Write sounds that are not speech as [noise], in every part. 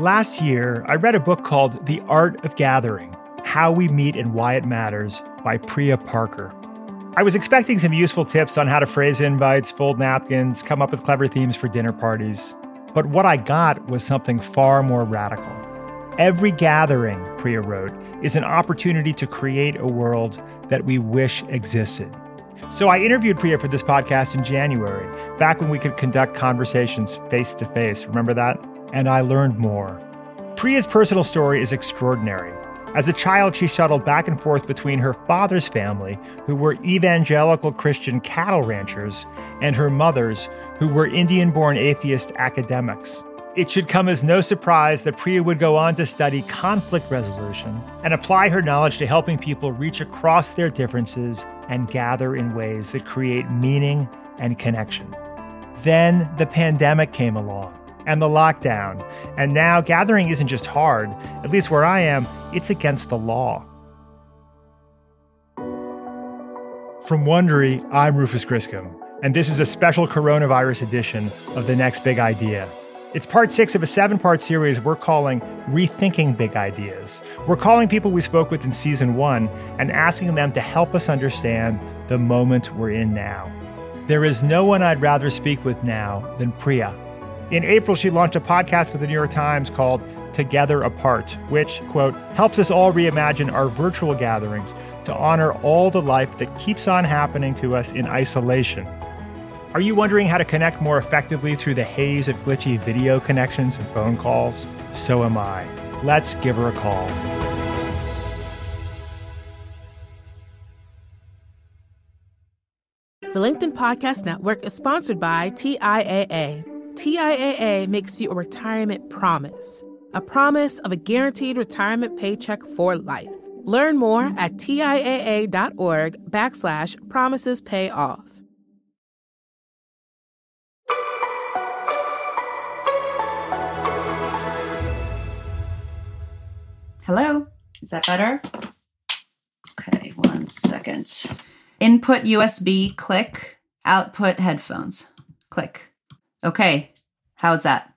Last year, I read a book called The Art of Gathering How We Meet and Why It Matters by Priya Parker. I was expecting some useful tips on how to phrase invites, fold napkins, come up with clever themes for dinner parties. But what I got was something far more radical. Every gathering, Priya wrote, is an opportunity to create a world that we wish existed. So I interviewed Priya for this podcast in January, back when we could conduct conversations face to face. Remember that? And I learned more. Priya's personal story is extraordinary. As a child, she shuttled back and forth between her father's family, who were evangelical Christian cattle ranchers, and her mother's, who were Indian born atheist academics. It should come as no surprise that Priya would go on to study conflict resolution and apply her knowledge to helping people reach across their differences and gather in ways that create meaning and connection. Then the pandemic came along and the lockdown. And now gathering isn't just hard, at least where I am, it's against the law. From Wondery, I'm Rufus Griscom, and this is a special coronavirus edition of The Next Big Idea. It's part six of a seven part series we're calling Rethinking Big Ideas. We're calling people we spoke with in season one and asking them to help us understand the moment we're in now. There is no one I'd rather speak with now than Priya. In April, she launched a podcast with the New York Times called Together Apart, which, quote, helps us all reimagine our virtual gatherings to honor all the life that keeps on happening to us in isolation. Are you wondering how to connect more effectively through the haze of glitchy video connections and phone calls? So am I. Let's give her a call. The LinkedIn Podcast Network is sponsored by TIAA. TIAA makes you a retirement promise, a promise of a guaranteed retirement paycheck for life. Learn more at TIAA.org backslash promises pay off. Hello, is that better? Okay, one second. Input USB, click. Output headphones, click. Okay. How's that?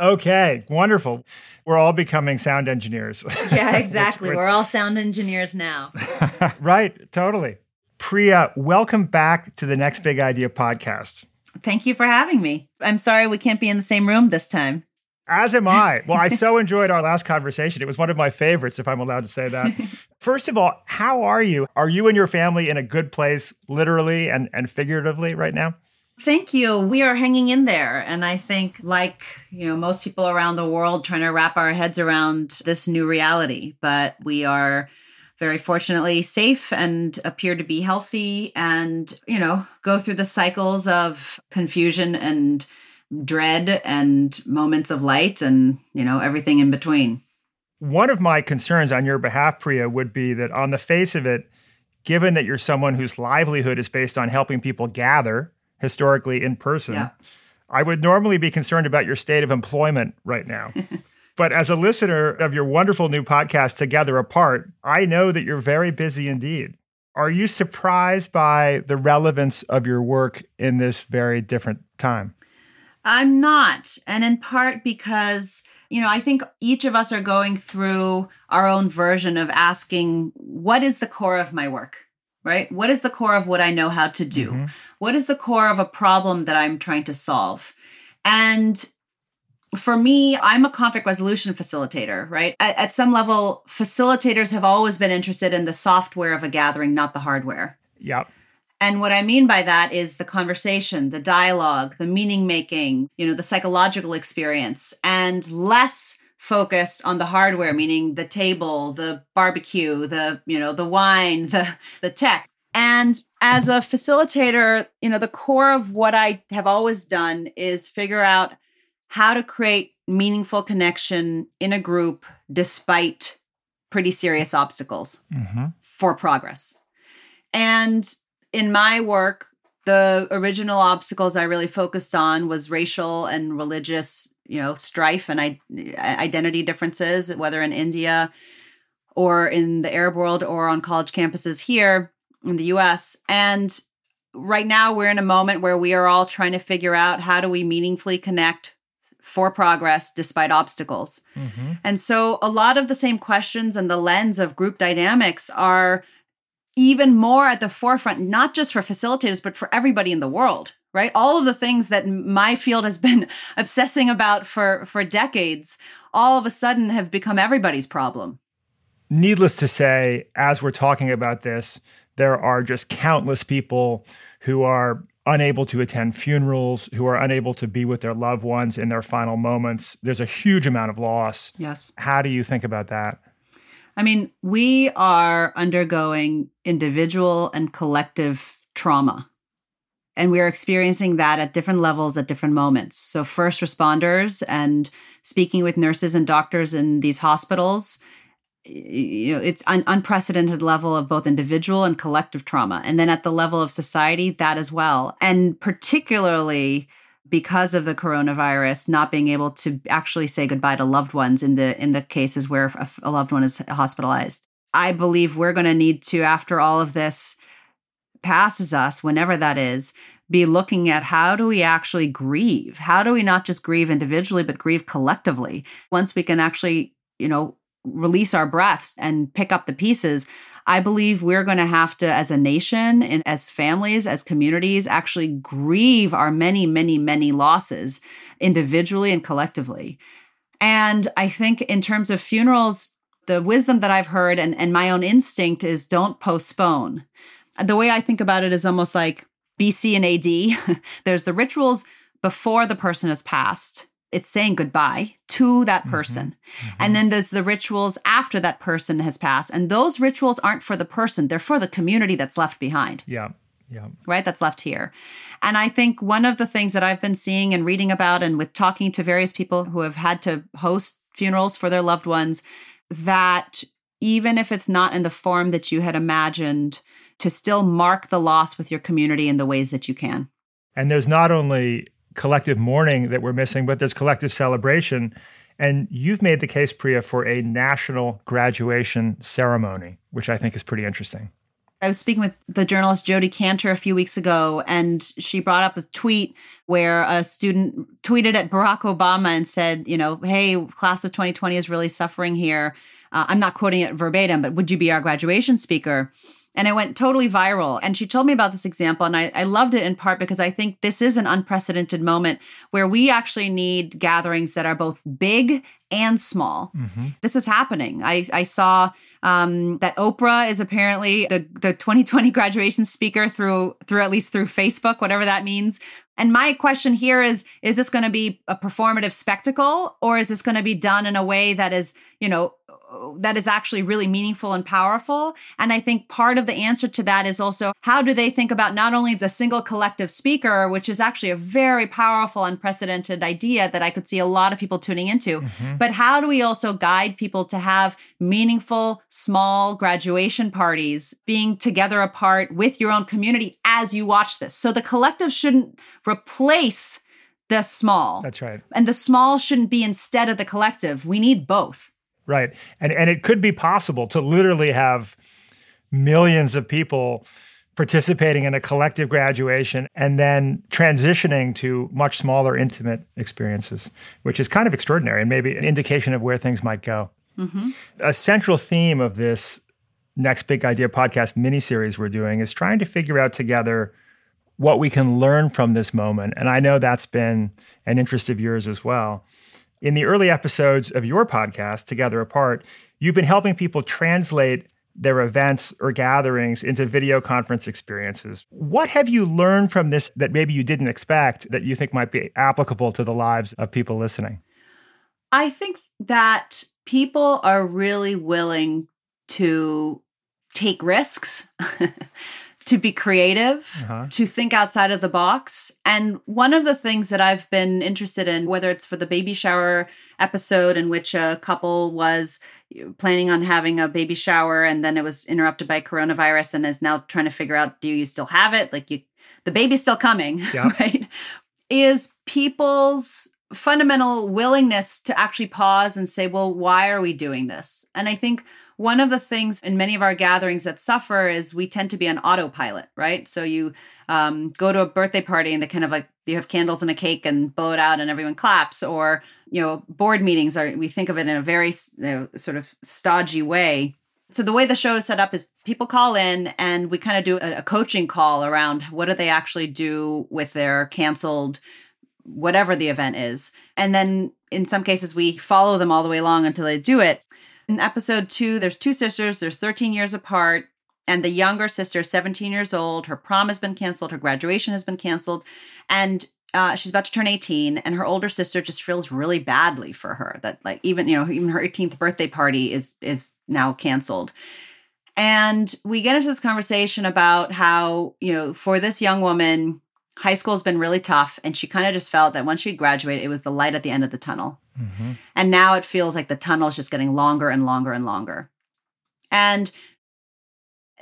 Okay, wonderful. We're all becoming sound engineers. [laughs] Yeah, exactly. We're all sound engineers now. [laughs] right, totally. Priya, welcome back to the Next Big Idea podcast. Thank you for having me. I'm sorry we can't be in the same room this time. As am I. Well, I [laughs] so enjoyed our last conversation. It was one of my favorites, if I'm allowed to say that. First of all, how are you? Are you and your family in a good place, literally and, and figuratively, right now? Thank you. We are hanging in there. And I think, like, you know, most people around the world trying to wrap our heads around this new reality, but we are very fortunately safe and appear to be healthy and, you know, go through the cycles of confusion and dread and moments of light and, you know, everything in between. One of my concerns on your behalf, Priya, would be that on the face of it, given that you're someone whose livelihood is based on helping people gather, historically in person. Yeah. I would normally be concerned about your state of employment right now. [laughs] but as a listener of your wonderful new podcast, Together Apart, I know that you're very busy indeed. Are you surprised by the relevance of your work in this very different time? I'm not. And in part because, you know, I think each of us are going through our own version of asking, what is the core of my work? Right? What is the core of what I know how to do? Mm-hmm. What is the core of a problem that I'm trying to solve? And for me, I'm a conflict resolution facilitator, right? At, at, some level, facilitators have always been interested in the software of a gathering, not the hardware. Yep. And what I mean by that is the conversation, the dialogue, the meaning making, you know, the psychological experience, and less focused on the hardware meaning the table the barbecue the you know the wine [laughs] the the tech and as a facilitator you know the core of what i have always done is figure out how to create meaningful connection in a group despite pretty serious obstacles mm-hmm. for progress and in my work the original obstacles i really focused on was racial and religious you know strife and I- identity differences whether in india or in the arab world or on college campuses here in the us and right now we're in a moment where we are all trying to figure out how do we meaningfully connect for progress despite obstacles. Mm-hmm. And so a lot of the same questions and the lens of group dynamics are even more at the forefront, not just for facilitators, but for everybody in the world, right? All of the things that my field has [laughs] been obsessing about for, for decades, all of a sudden have become everybody's problem. Needless to say, as we're talking about this, there are just countless people who are unable to attend funerals, who are unable to be with their loved ones in their final moments. There's a huge amount of loss. Yes. How do you think about that? I mean, we are undergoing individual and collective trauma. And we're experiencing that at different levels at different moments. So, first responders and speaking with nurses and doctors in these hospitals you know it's an unprecedented level of both individual and collective trauma and then at the level of society that as well and particularly because of the coronavirus not being able to actually say goodbye to loved ones in the in the cases where a, loved one is hospitalized. I believe we're going to need to after all of this passes us whenever that is be looking at how do we actually grieve? How do we not just grieve individually but grieve collectively? Once we can actually you know release our breaths and pick up the pieces, I believe we're going to have to, as a nation and as families, as communities, actually grieve our many, many, many losses individually and collectively. And I think in terms of funerals, the wisdom that I've heard and, and my own instinct is don't postpone. The way I think about it is almost like BC and AD. [laughs] There's the rituals before the person has passed it's saying goodbye to that mm-hmm. person. Mm-hmm. Mm-hmm. And then there's the rituals after that person has passed. And those rituals aren't for the person, they're for the community that's left behind. Yeah. Yeah. Right? That's left here. And I think one of the things that I've been seeing and reading about and with talking to various people who have had to host funerals for their loved ones, that even if it's not in the form that you had imagined, to still mark the loss with your community in the ways that you can. And there's not only collective mourning that we're missing, but there's collective celebration. And you've made the case, Priya, for a national graduation ceremony, which I think is pretty interesting. I was speaking with the journalist Jodi Kantor a few weeks ago, and she brought up a tweet where a student tweeted at Barack Obama and said, you know, hey, class of 2020 is really suffering here. Uh, I'm not quoting it verbatim, but would you be our graduation speaker? And it went totally viral. And she told me about this example, and I, I, loved it in part because I think this is an unprecedented moment where we actually need gatherings that are both big and small. Mm-hmm. This is happening. I, I saw um, that Oprah is apparently the, the 2020 graduation speaker through through at least through Facebook, whatever that means. And my question here is: Is this going to be a performative spectacle, or is this going to be done in a way that is, you know, that is actually really meaningful and powerful. And I think part of the answer to that is also how do they think about not only the single collective speaker, which is actually a very powerful, unprecedented idea that I could see a lot of people tuning into, mm-hmm. but how do we also guide people to have meaningful, small graduation parties being together apart with your own community as you watch this? So the collective shouldn't replace the small. That's right. And the small shouldn't be instead of the collective. We need both. Right. And and it could be possible to literally have millions of people participating in a collective graduation and then transitioning to much smaller intimate experiences, which is kind of extraordinary and maybe an indication of where things might go. Mm-hmm. A central theme of this next big idea podcast mini series we're doing is trying to figure out together what we can learn from this moment. And I know that's been an interest of yours as well. In the early episodes of your podcast, Together Apart, you've been helping people translate their events or gatherings into video conference experiences. What have you learned from this that maybe you didn't expect that you think might be applicable to the lives of people listening? I think that people are really willing to take risks. [laughs] to be creative, uh-huh. to think outside of the box. And one of the things that I've been interested in, whether it's for the baby shower episode in which a couple was planning on having a baby shower and then it was interrupted by coronavirus and is now trying to figure out do you still have it? Like you the baby's still coming, [laughs] yeah. right? Is people's fundamental willingness to actually pause and say, well, why are we doing this? And I think one of the things in many of our gatherings that suffer is we tend to be on autopilot, right? So you um, go to a birthday party and they kind of like you have candles and a cake and blow it out and everyone claps, or you know, board meetings are we think of it in a very you know, sort of stodgy way. So the way the show is set up is people call in and we kind of do a, a coaching call around what do they actually do with their canceled whatever the event is. And then in some cases we follow them all the way along until they do it. In episode 2 there's two sisters, they're 13 years apart and the younger sister is 17 years old. Her prom has been canceled, her graduation has been canceled, and uh, she's about to turn 18 and her older sister just feels really badly for her that like even you know even her 18th birthday party is is now canceled and we get into this conversation about how you know for this young woman high school has been really tough and she kind of just felt that once she'd graduated it was the light at the end of the tunnel mm-hmm. and now it feels like the tunnel is just getting longer and longer and longer and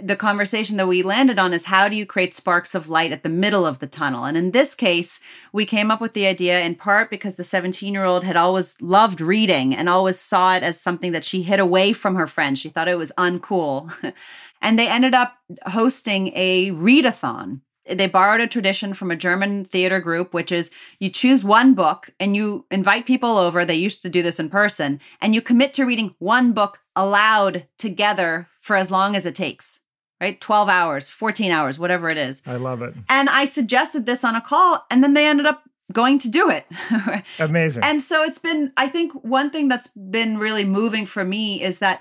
the conversation that we landed on is how do you create sparks of light at the middle of the tunnel? And in this case, we came up with the idea in part because the 17 year old had always loved reading and always saw it as something that she hid away from her friends. She thought it was uncool. [laughs] and they ended up hosting a readathon. They borrowed a tradition from a German theater group, which is you choose one book and you invite people over. They used to do this in person, and you commit to reading one book aloud together for as long as it takes right? 12 hours, 14 hours, whatever it is. I love it. And I suggested this on a call, and then they ended up going to do it. [laughs] Amazing. And so it's been, I think one thing that's been really moving for me is that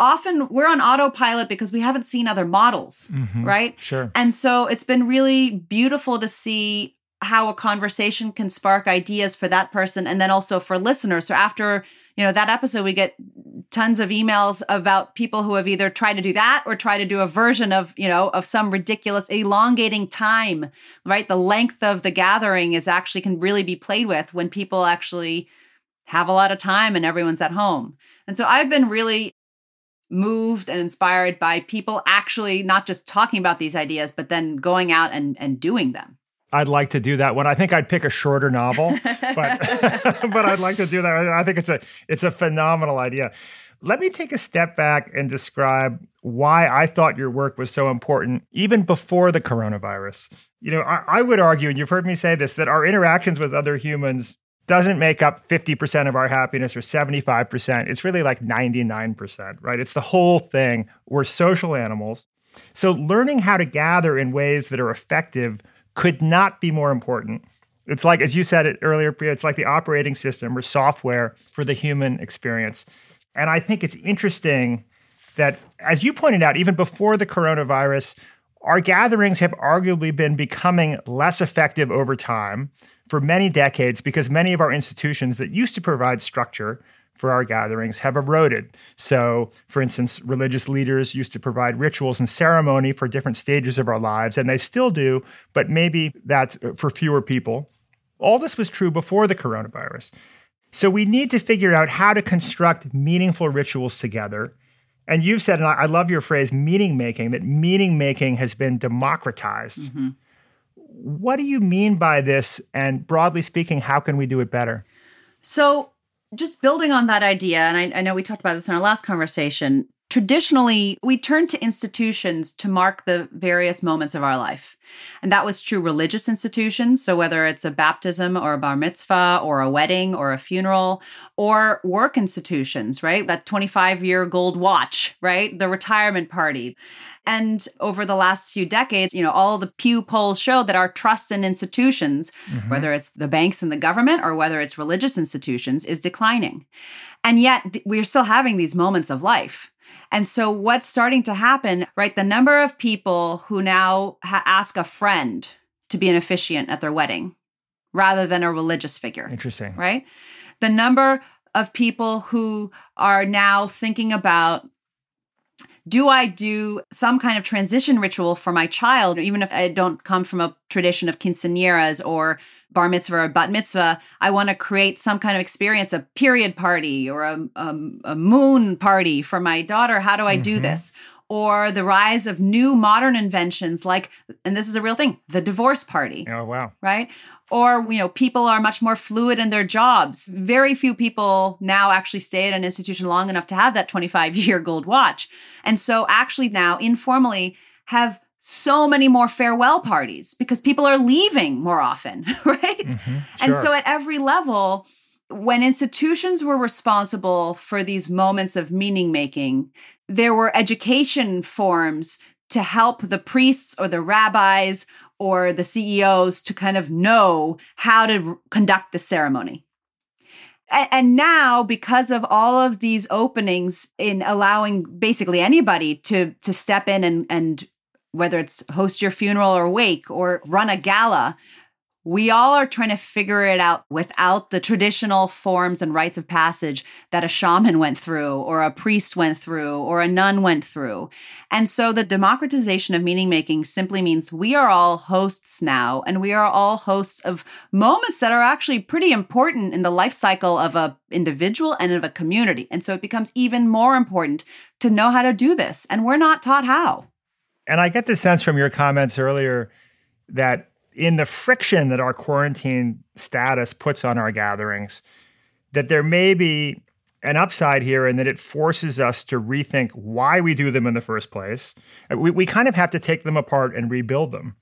often we're on autopilot because we haven't seen other models, mm-hmm. right? Sure. And so it's been really beautiful to see how a conversation can spark ideas for that person and then also for listeners. So after, you know, that episode we get tons of emails about people who have either tried to do that or try to do a version of, you know, of some ridiculous elongating time, right? The length of the gathering is actually can really be played with when people actually have a lot of time and everyone's at home. And so I've been really moved and inspired by people actually not just talking about these ideas, but then going out and, and doing them. I'd like to do that one. I think I'd pick a shorter novel, [laughs] but [laughs] but I'd like to do that. I think it's a it's a phenomenal idea. Let me take a step back and describe why I thought your work was so important even before the coronavirus. You know, I, I would argue, and you've heard me say this, that our interactions with other humans doesn't make up 50% of our happiness or 75%. It's really like 99%, right? It's the whole thing. We're social animals. So learning how to gather in ways that are effective could not be more important. It's like, as you said it earlier, Priya, it's like the operating system or software for the human experience. And I think it's interesting that, as you pointed out, even before the coronavirus, our gatherings have arguably been becoming less effective over time for many decades because many of our institutions that used to provide structure for our gatherings have eroded. So, for instance, religious leaders used to provide rituals and ceremony for different stages of our lives, and they still do, but maybe that's for fewer people. All this was true before the coronavirus. So, we need to figure out how to construct meaningful rituals together. And you've said, and I love your phrase, meaning making, that meaning making has been democratized. Mm-hmm. What do you mean by this? And broadly speaking, how can we do it better? So, just building on that idea, and I, I know we talked about this in our last conversation, traditionally we turn to institutions to mark the various moments of our life. And that was true religious institutions. So whether it's a baptism or a bar mitzvah or a wedding or a funeral or work institutions, right? That 25 year gold watch, right? The retirement party. And over the last few decades, you know, all the Pew polls show that our trust in institutions, mm-hmm. whether it's the banks and the government or whether it's religious institutions, is declining. And yet we're still having these moments of life. And so, what's starting to happen, right? The number of people who now ha- ask a friend to be an officiant at their wedding rather than a religious figure. Interesting. Right? The number of people who are now thinking about do I do some kind of transition ritual for my child, even if I don't come from a tradition of quinceañeras or bar mitzvah or bat mitzvah? I want to create some kind of experience, a period party or a, a, a moon party for my daughter. How do I mm-hmm. do this? Or the rise of new modern inventions like and this is a real thing the divorce party. Oh wow. Right? Or you know people are much more fluid in their jobs. Very few people now actually stay at an institution long enough to have that 25 year [laughs] gold watch. And so actually now informally have so many more farewell parties because people are leaving more often [laughs] right? Mm-hmm, sure. and so at every level when institutions were responsible for these moments of meaning making, there were education forms to help the priests or the rabbis or the CEOs to kind of know how to conduct the ceremony. And now, because of all of these openings in allowing basically anybody to, to step in and, and whether it's host your funeral or wake or run a gala, we all are trying to figure it out without the traditional forms and rites of passage that a shaman went through, or a priest went through, or a nun went through. And so the democratization of meaning making simply means we are all hosts now, and we are all hosts of moments that are actually pretty important in the life cycle of a individual and of a community. And so it becomes even more important to know how to do this. And we're not taught how. And I get the sense from your comments earlier that in the friction that our quarantine status puts on our gatherings, that there may be an upside here and that it forces us to rethink why we do them in the first place. We, we kind of have to take them apart and rebuild them.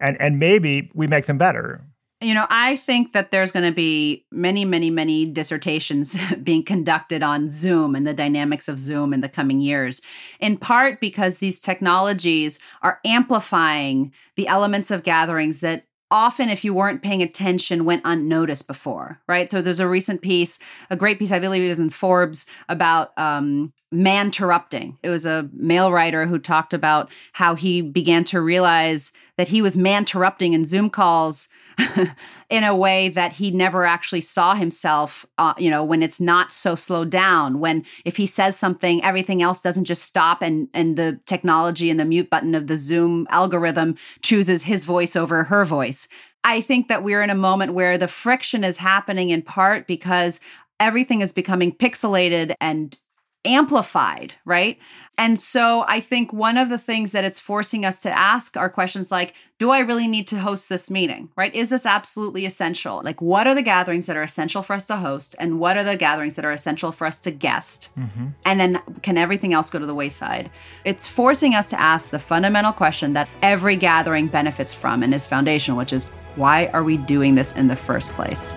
And, and maybe we make them better. You know, I think that there's going to be many, many, many dissertations [laughs] being conducted on Zoom and the dynamics of Zoom in the coming years, in part because these technologies are amplifying the elements of gatherings that often if you weren't paying attention went unnoticed before right? So there's a recent piece a great piece i believe it was in forbes about um, man interrupting. It was a male writer who talked about how he began to realize that he was man interrupting in zoom calls [laughs] in a way that he never actually saw himself uh, you know when it's not so slowed down when if he says something everything else doesn't just stop and and the technology and the mute button of the zoom algorithm chooses his voice over her voice. I think that we're in a moment where the friction is happening in part because everything is becoming pixelated and amplified, right? And so I think one of the things that it's forcing us to ask are questions like Do I really need to host this meeting, right? Is this absolutely essential? Like, what are the gatherings that are essential for us to host? And what are the gatherings that are essential for us to guest? Mm-hmm. And then can everything else go to the wayside? It's forcing us to ask the fundamental question that every gathering benefits from and is foundational, which is why are we doing this in the first place?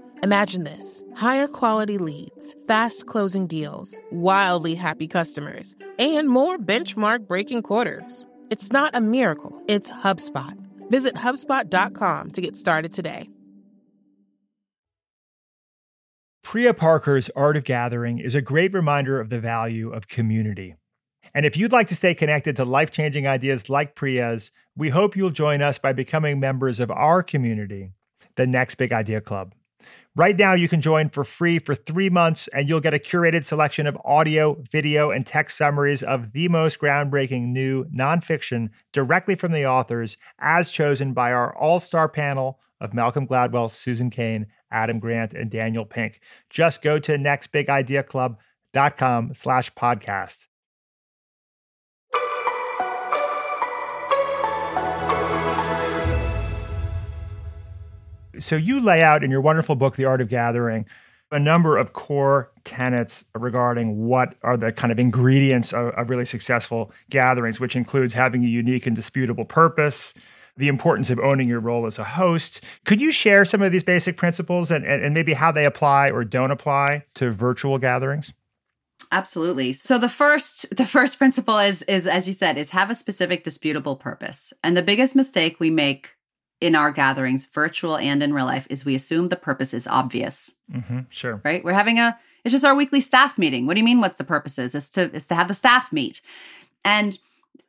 Imagine this higher quality leads, fast closing deals, wildly happy customers, and more benchmark breaking quarters. It's not a miracle, it's HubSpot. Visit HubSpot.com to get started today. Priya Parker's Art of Gathering is a great reminder of the value of community. And if you'd like to stay connected to life changing ideas like Priya's, we hope you'll join us by becoming members of our community, the Next Big Idea Club. Right now, you can join for free for three months, and you'll get a curated selection of audio, video, and text summaries of the most groundbreaking new nonfiction directly from the authors, as chosen by our all star panel of Malcolm Gladwell, Susan Cain, Adam Grant, and Daniel Pink. Just go to nextbigideaclub.com slash podcast. So you lay out in your wonderful book, The Art of Gathering, a number of core tenets regarding what are the kind of ingredients of, of really successful gatherings, which includes having a unique and disputable purpose, the importance of owning your role as a host. Could you share some of these basic principles and, and, and maybe how they apply or don't apply to virtual gatherings? Absolutely. So the first the first principle is is as you said is have a specific disputable purpose. And the biggest mistake we make in our gatherings, virtual and in real life, is we assume the purpose is obvious. Mm-hmm, sure. Right? We're having a it's just our weekly staff meeting. What do you mean? What's the purpose is? Is to is to have the staff meet, and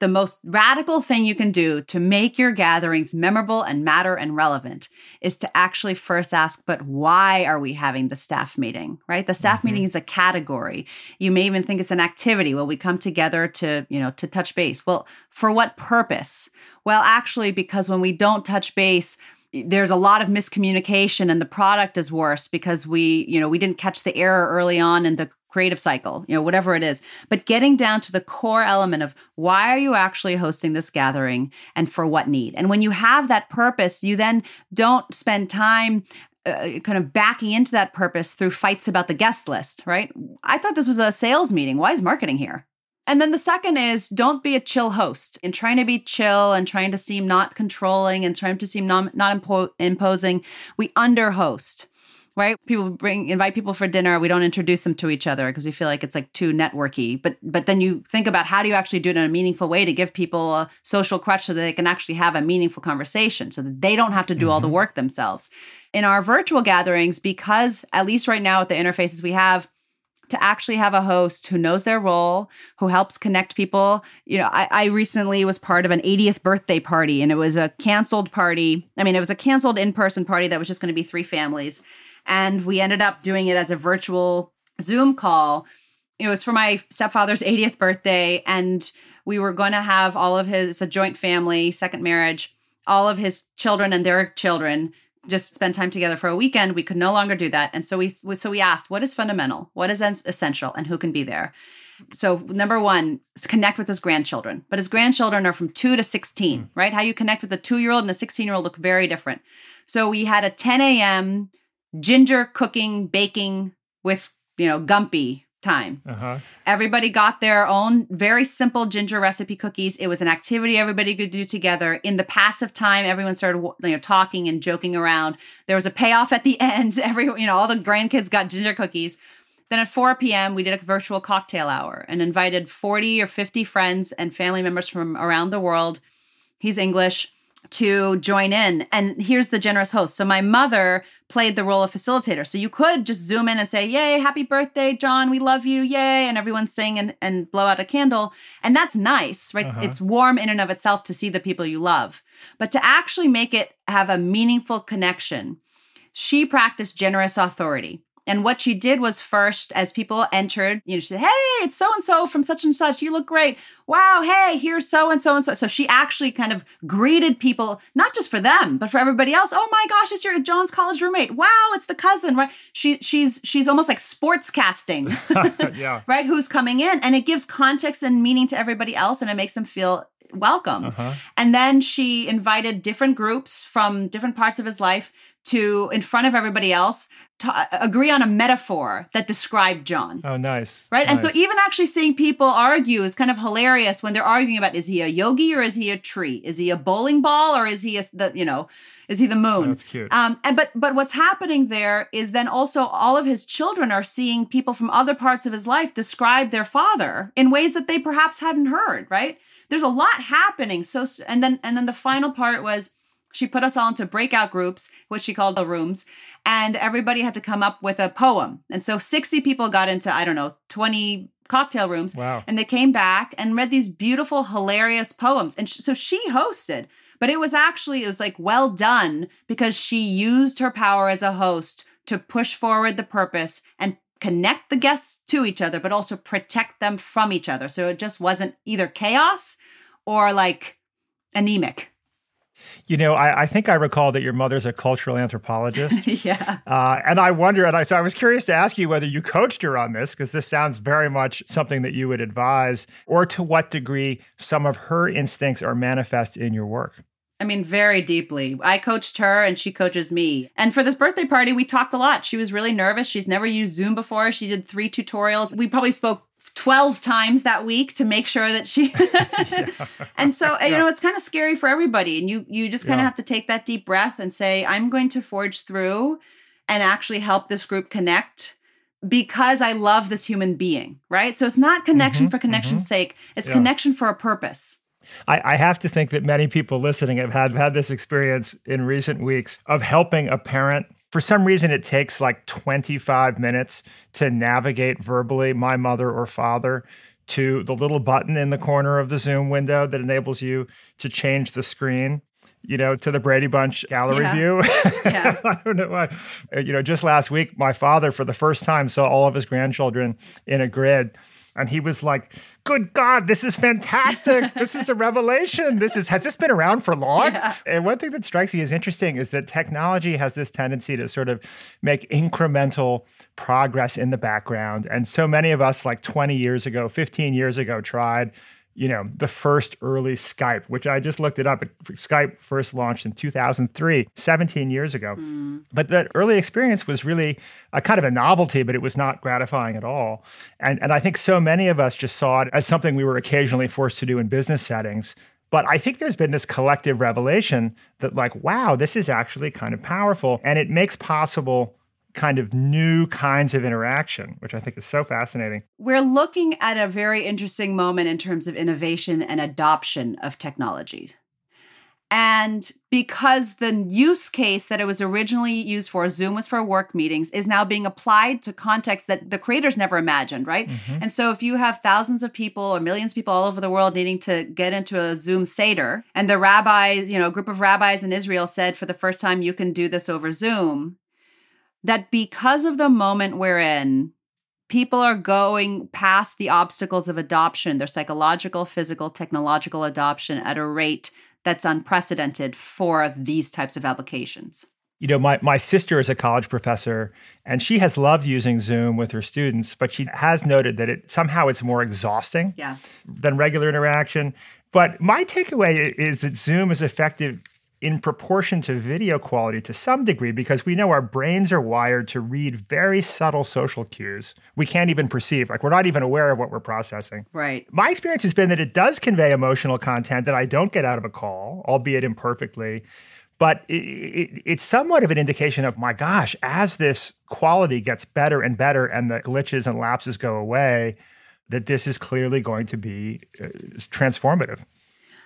the most radical thing you can do to make your gatherings memorable and matter and relevant is to actually first ask, but why are we having the staff meeting, right? The staff mm-hmm. meeting is a category. You may even think it's an activity. Well, we come together to, you know, to touch base. Well, for what purpose? Well, actually, because when we don't touch base, there's a lot of miscommunication and the product is worse because we you know we didn't catch the error early on and the creative cycle, you know, whatever it is. But getting down to the core element of why are you actually hosting this gathering and for what need? And when you have that purpose, you then don't spend time uh, kind of backing into that purpose through fights about the guest list, right? I thought this was a sales meeting. Why is marketing here? And then the second is don't be a chill host. In trying to be chill and trying to seem not controlling and trying to seem non, not impo- imposing, we under host right? People bring invite people for dinner. We don't introduce them to each other because we feel like it's like too networky. But but then you think about how do you actually do it in a meaningful way to give people a social crutch so that they can actually have a meaningful conversation, so that they don't have to do mm-hmm. all the mm-hmm. work themselves. In our virtual gatherings, because at least right now with the interfaces we have, to actually have a host who knows their role, who helps connect people. You know, I, I, recently was part of an 80th birthday party and it was a canceled party. I mean, it was a canceled in person party that was just going to be three families. And we ended up doing it as a virtual Zoom call. It was for my stepfather's 80th birthday. And we were going to have all of his, a joint family, second marriage, all of his children and their children just spend time together for a weekend. We could no longer do that. And so we, so we asked, what is fundamental? What is essential? And who can be there? so number one is connect with his grandchildren but his grandchildren are from 2 to 16 mm. right how you connect with a 2 year old and a 16 year old look very different so we had a 10 a.m ginger cooking, baking with, you know, Gumpy time. Uh-huh. Everybody got their own very simple ginger recipe cookies. It was an activity everybody could do together. In the passive time, everyone started you know talking and joking around. There was a payoff at the [laughs] end. Every you know all the grandkids got ginger cookies. Then at 4 p.m., we did a virtual cocktail hour and invited 40 or 50 friends and family members from around the world. He's English to join in. And here's the generous host. So my mother played the role of facilitator. So you could just zoom in and say, Yay, happy birthday, John. We love you. Yay. And everyone sing and, and blow out a candle. And that's nice, right? Uh-huh. It's warm in and of itself to see the people you love. But to actually make it have a meaningful connection, she practiced generous authority. And what she did was first, as people entered, you know, she said, Hey, it's so and so from such and such. You look great. Wow. Hey, here's so and so and so. So she actually kind of greeted people, not just for them, but for everybody else. Oh my gosh, it's your John's college roommate. Wow, it's the cousin, right? She she's she's almost like sports casting. [laughs] yeah. [laughs] right? Who's coming in. And it gives context and meaning to everybody else and it makes them feel welcome. Uh-huh. And then she invited different groups from different parts of his life to, in front of everybody else, to uh, agree on a metaphor that described John. Oh, nice. Right. Nice. And so even actually seeing people argue is kind of hilarious when they're arguing about is he a yogi or is he a tree? Is he a bowling ball or is he a, the, you know, is he the moon? That's cute. Um, and but but what's happening there is then also all of his children are seeing people from other parts of his life describe their father in ways that they perhaps hadn't heard. Right there's a lot happening. So and then and then the final part was she put us all into breakout groups, which she called the rooms, and everybody had to come up with a poem. And so 60 people got into, I don't know, 20 cocktail rooms. Wow. And they came back and read these beautiful, hilarious poems. And sh- so she hosted, but it was actually, it was like well done because she used her power as a host to push forward the purpose and connect the guests to each other, but also protect them from each other. So it just wasn't either chaos or like anemic. You know, I, I, think I recall that your mother's a cultural anthropologist. [laughs] yeah. Uh, and I wonder, and I, so I was curious to ask you whether you coached her on this, because this sounds very much something that you would advise, or to what degree some of her instincts are manifest in your work. I mean, very deeply. I coached her and she coaches me. And for this birthday party, we talked a lot. She was really nervous. She's never used Zoom before. She did three tutorials. We probably spoke 12 times that week to make sure that she [laughs] [laughs] and so you know it's kind of scary for everybody and you you just kind of Yeah. have to take that deep breath and say i'm going to forge through and actually help this group connect because i love this human being right so it's not connection Mhm, for connection's sake it's Yeah. connection for a purpose I, I have to think that many people listening have had had this experience in recent weeks of helping a parent. For some reason, it takes like 25 minutes to navigate verbally my mother or father to the little button in the corner of the Zoom window that enables you to change the screen. You know, to the Brady Bunch gallery Yeah. view. Yeah. [laughs] I don't know why. Uh, You know, just last week, my father, for the first time, saw all of his grandchildren in a grid. And he was like, Good God, this is fantastic. [laughs] this is a revelation. This is, has this been around for long? And one thing that strikes me as interesting is that technology has this tendency to sort of make incremental progress in the background. And so many of us, like 20 years ago, 15 years ago, tried you know, the first early Skype, which I just looked it up. Skype first launched in 2003, 17 years ago. Mm. But that early experience was really a kind of a novelty, but it was not gratifying at all. And, and I think so many of us just saw it as something we were occasionally forced to do in business settings. But I think there's been this collective revelation that, like, wow, this is actually kind of powerful. And it makes possible kind of new kinds of interaction, which I think is so fascinating. we're looking at a very interesting moment in terms of innovation and adoption of technology. And because the use case that it was originally used for, Zoom was for work meetings, is now being applied to contexts that the creators never imagined, right? Mm-hmm. And so if you have thousands of people or millions of people all over the world needing to get into a Zoom Seder, and the rabbi, you know, a group of rabbis in Israel said for the first time you can do this over Zoom, that because of the moment we're in, people are going past the obstacles of adoption, their psychological, physical, technological adoption at a rate that's unprecedented for these types of applications. you know, my, my sister is a college professor and she has loved using Zoom with her students, but she has noted that it somehow it's more exhausting Yeah. than regular interaction. But my takeaway is that Zoom is effective in proportion to video quality to some degree because we know our brains are wired to read very subtle social cues we can't even perceive. Like we're not even aware of what we're processing. Right. My experience has been that it does convey emotional content that I don't get out of a call, albeit imperfectly. But it, it, it's somewhat of an indication of, my gosh, as this quality gets better and better and the glitches and lapses go away, that this is clearly going to be uh, transformative.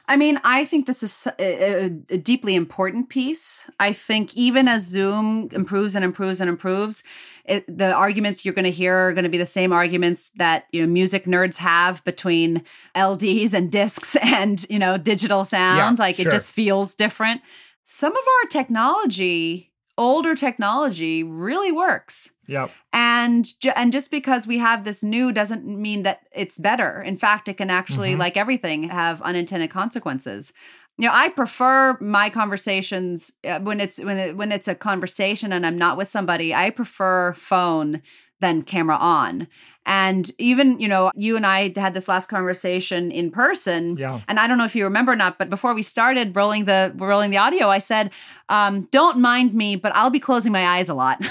I mean, I think this is a, a- deeply important piece. I think even as Zoom improves and improves and improves, it, the arguments you're going to hear are going to be the same arguments that you know music nerds have between LDs and discs [laughs] and you know digital sound. Yeah, like sure. it just feels different. Some of our technology, older technology, really works. Yep. and ju- and just because we have this new doesn't mean that it's better in fact it can actually Mhm. like everything have unintended consequences you know i prefer my conversations uh, when it's when it, when it's a conversation and i'm not with somebody i prefer phone than camera on and even you know you and i had this last conversation in person Yeah. and i don't know if you remember or not but before we started rolling the rolling the audio i said um, don't mind me but i'll be closing my eyes a lot [laughs]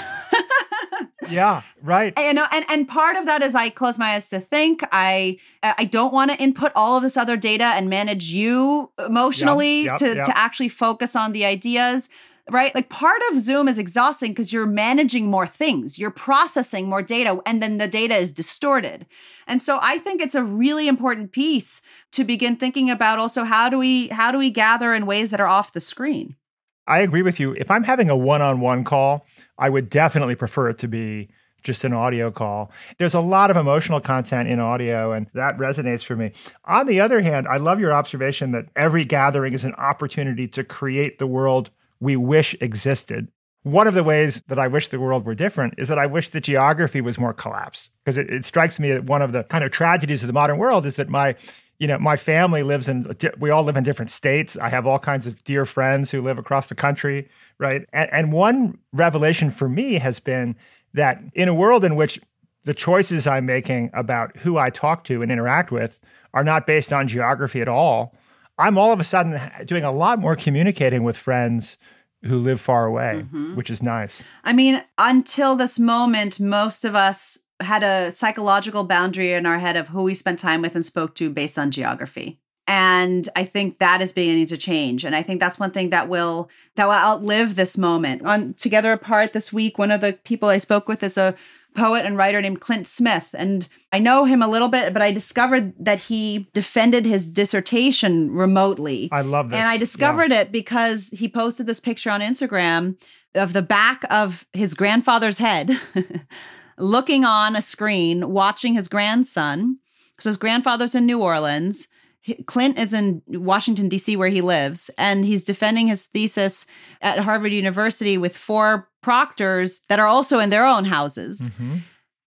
Yeah. Right. you know and and part of that is i close my eyes to think i i don't want to input all of this other data and manage you emotionally yep, to yep. to actually focus on the ideas right like part of zoom is exhausting because you're managing more things you're processing more data and then the data is distorted and so i think it's a really important piece to begin thinking about also how do we how do we gather in ways that are off the screen I agree with you. If I'm having a one on one call, I would definitely prefer it to be just an audio call. There's a lot of emotional content in audio, and that resonates for me. On the other hand, I love your observation that every gathering is an opportunity to create the world we wish existed. One of the ways that I wish the world were different is that I wish the geography was more collapsed. Because it, it strikes me that one of the kind of tragedies of the modern world is that my you know, my family lives in, we all live in different states. I have all kinds of dear friends who live across the country, right? And, and one revelation for me has been that in a world in which the choices I'm making about who I talk to and interact with are not based on geography at all, I'm all of a sudden doing a lot more communicating with friends who live far away, mm-hmm. which is nice. I mean, until this moment, most of us had a psychological boundary in our head of who we spent time with and spoke to based on geography. And I think that is beginning to change. And I think that's one thing that will that will outlive this moment. On Together Apart this week, one of the people I spoke with is a poet and writer named Clint Smith. And I know him a little bit, but I discovered that he defended his dissertation remotely. I love this. And I discovered yeah. it because he posted this picture on Instagram of the back of his grandfather's head, [laughs] looking on a screen, watching his grandson. So his grandfather's in New Orleans. Clint is in Washington, D.C., where he lives, and he's defending his thesis at Harvard University with four proctors that are also in their own houses. Mm-hmm.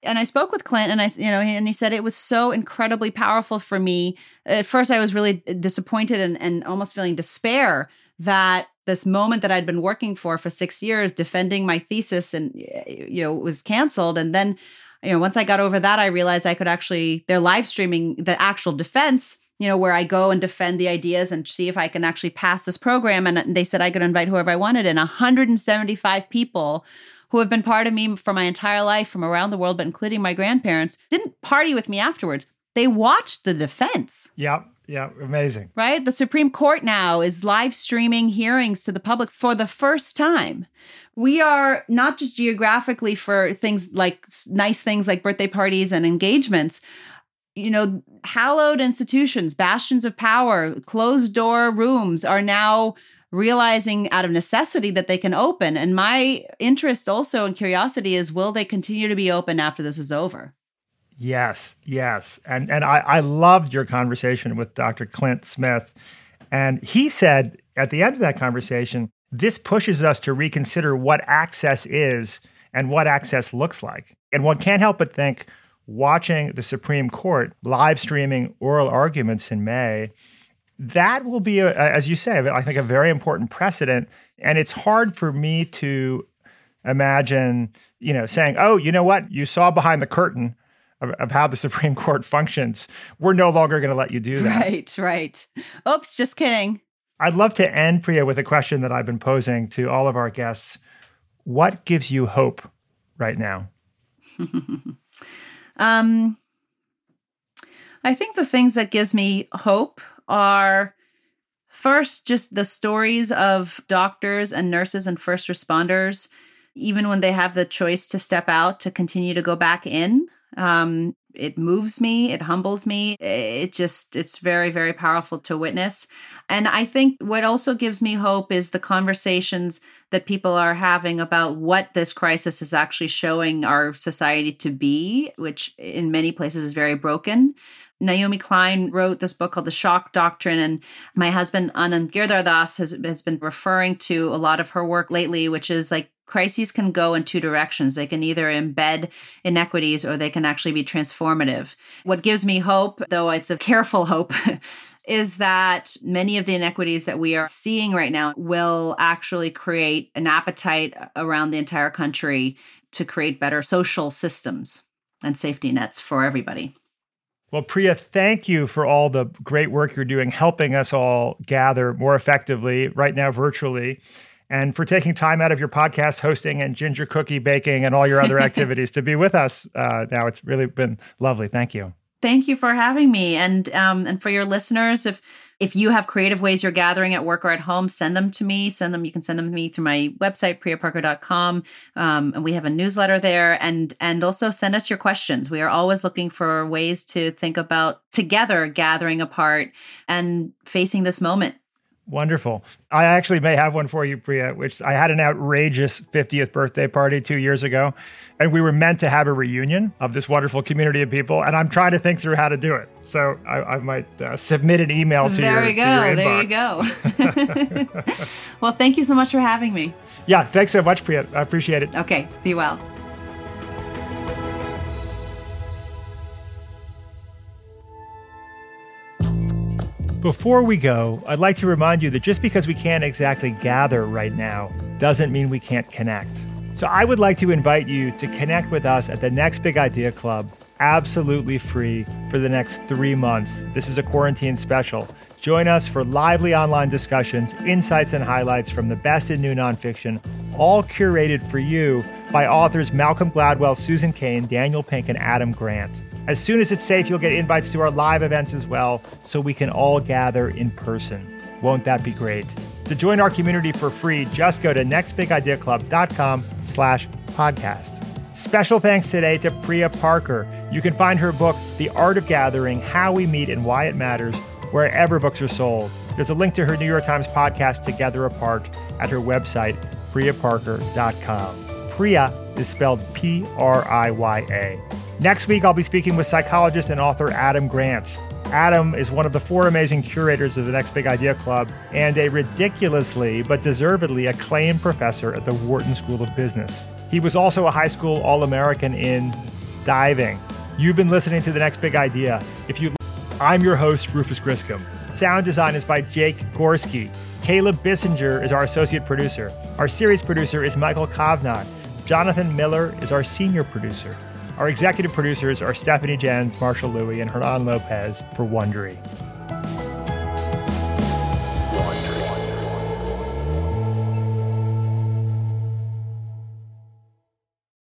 And I spoke with Clint, and I, you know, and he said it was so incredibly powerful for me. At first, I was really disappointed and, and almost feeling despair that this moment that I'd been working for for six years, defending my thesis, and you know, was canceled. And then, you know, once I got over that, I realized I could actually they're live streaming the actual defense you know, where I go and defend the ideas and see if I can actually pass this program. And they said I could invite whoever I wanted. And 175 people who have been part of me for my entire life from around the world, but including my grandparents, didn't party with me afterwards. They watched the defense. Yep. Yeah, amazing. Right? The Supreme Court now is live streaming hearings to the public for the first time. We are not just geographically for things like nice things like birthday parties and engagements, you know, hallowed institutions, bastions of power, closed door rooms are now realizing out of necessity that they can open. And my interest also and curiosity is will they continue to be open after this is over? Yes, yes. And and I, I loved your conversation with Dr. Clint Smith. And he said at the end of that conversation, this pushes us to reconsider what access is and what access looks like. And one can't help but think, watching the Supreme Court live streaming oral arguments in May, that will be, a, as you say, I think a very important precedent. And it's hard for me to imagine, you know, saying, "Oh, you know what? You saw behind the curtain." Of, of how the Supreme Court functions. We're no longer going to let you do that. Right, right. Oops, just kidding. I'd love to end, Priya, with a question that I've been posing to all of our guests. What gives you hope right now? [laughs] Um, I think the things that gives me hope are first just the stories of doctors and nurses and first responders even when they have the choice to step out to continue to go back in. Um, it moves me it humbles me it just it's very very powerful to witness. And i think what also gives me hope is the conversations that people are having about what this crisis is actually showing our society to be which in many places is very broken. Naomi Klein wrote this book called The Shock Doctrine, and my husband Anand Giridharadas has, has been referring to a lot of her work lately, which is like crises can go in two directions. They can either embed inequities or they can actually be transformative. What gives me hope, though it's a careful hope, [laughs] is that many of the inequities that we are seeing right now will actually create an appetite around the entire country to create better social systems and safety nets for everybody. Well, Priya, thank you for all the great work you're doing, helping us all gather more effectively right now virtually and for taking time out of your podcast hosting and ginger cookie baking and all your other [laughs] activities to be with us uh, now. It's really been lovely. Thank you. Thank you for having me, and um, and for your listeners, if if you have creative ways you're gathering at work or at home, send them to me. Send them. You can send them to me through my website, priyaparker.com. Um, and we have a newsletter there. And and also send us your questions. We are always looking for ways to think about together gathering apart and facing this moment Wonderful. I actually may have one for you, Priya, which I had an outrageous 50th birthday party two years ago. And we were meant to have a reunion of this wonderful community of people. And I'm trying to think through how to do it. So I, I might uh, submit an email to there your, you go. there you go. [laughs] [laughs] well, thank you so much for having me. Yeah, thanks so much, Priya. I appreciate it. Okay, be well. Before we go, I'd like to remind you that just because we can't exactly gather right now doesn't mean we can't connect. So I would like to invite you to connect with us at the next Big Idea Club, absolutely free for the next three months. This is a quarantine special. Join us for lively online discussions, insights, and highlights from the best in new nonfiction, all curated for you by authors Malcolm Gladwell, Susan Cain, Daniel Pink, and Adam Grant. As soon as it's safe, you'll get invites to our live events as well, so we can all gather in person. Won't that be great? To join our community for free, just go to nextbigideaclub.com slash podcast. Special thanks today to Priya Parker. You can find her book, The Art of Gathering, How We Meet and Why It Matters, wherever books are sold. There's a link to her New York Times podcast, Together Apart, at her website, priyaparker.com. Priya is spelled P R I Y A. Next week, I'll be speaking with psychologist and author Adam Grant. Adam is one of the four amazing curators of the Next Big Idea Club and a ridiculously but deservedly acclaimed professor at the Wharton School of Business. He was also a high school All American in diving. You've been listening to The Next Big Idea. If you I'm your host, Rufus Griscom. Sound design is by Jake Gorski. Caleb Bissinger is our associate producer. Our series producer is Michael Kovnat. Jonathan Miller is our senior producer. Our executive producers are Stephanie Jens, Marshall Lewy, and Hernan Lopez for Wondery.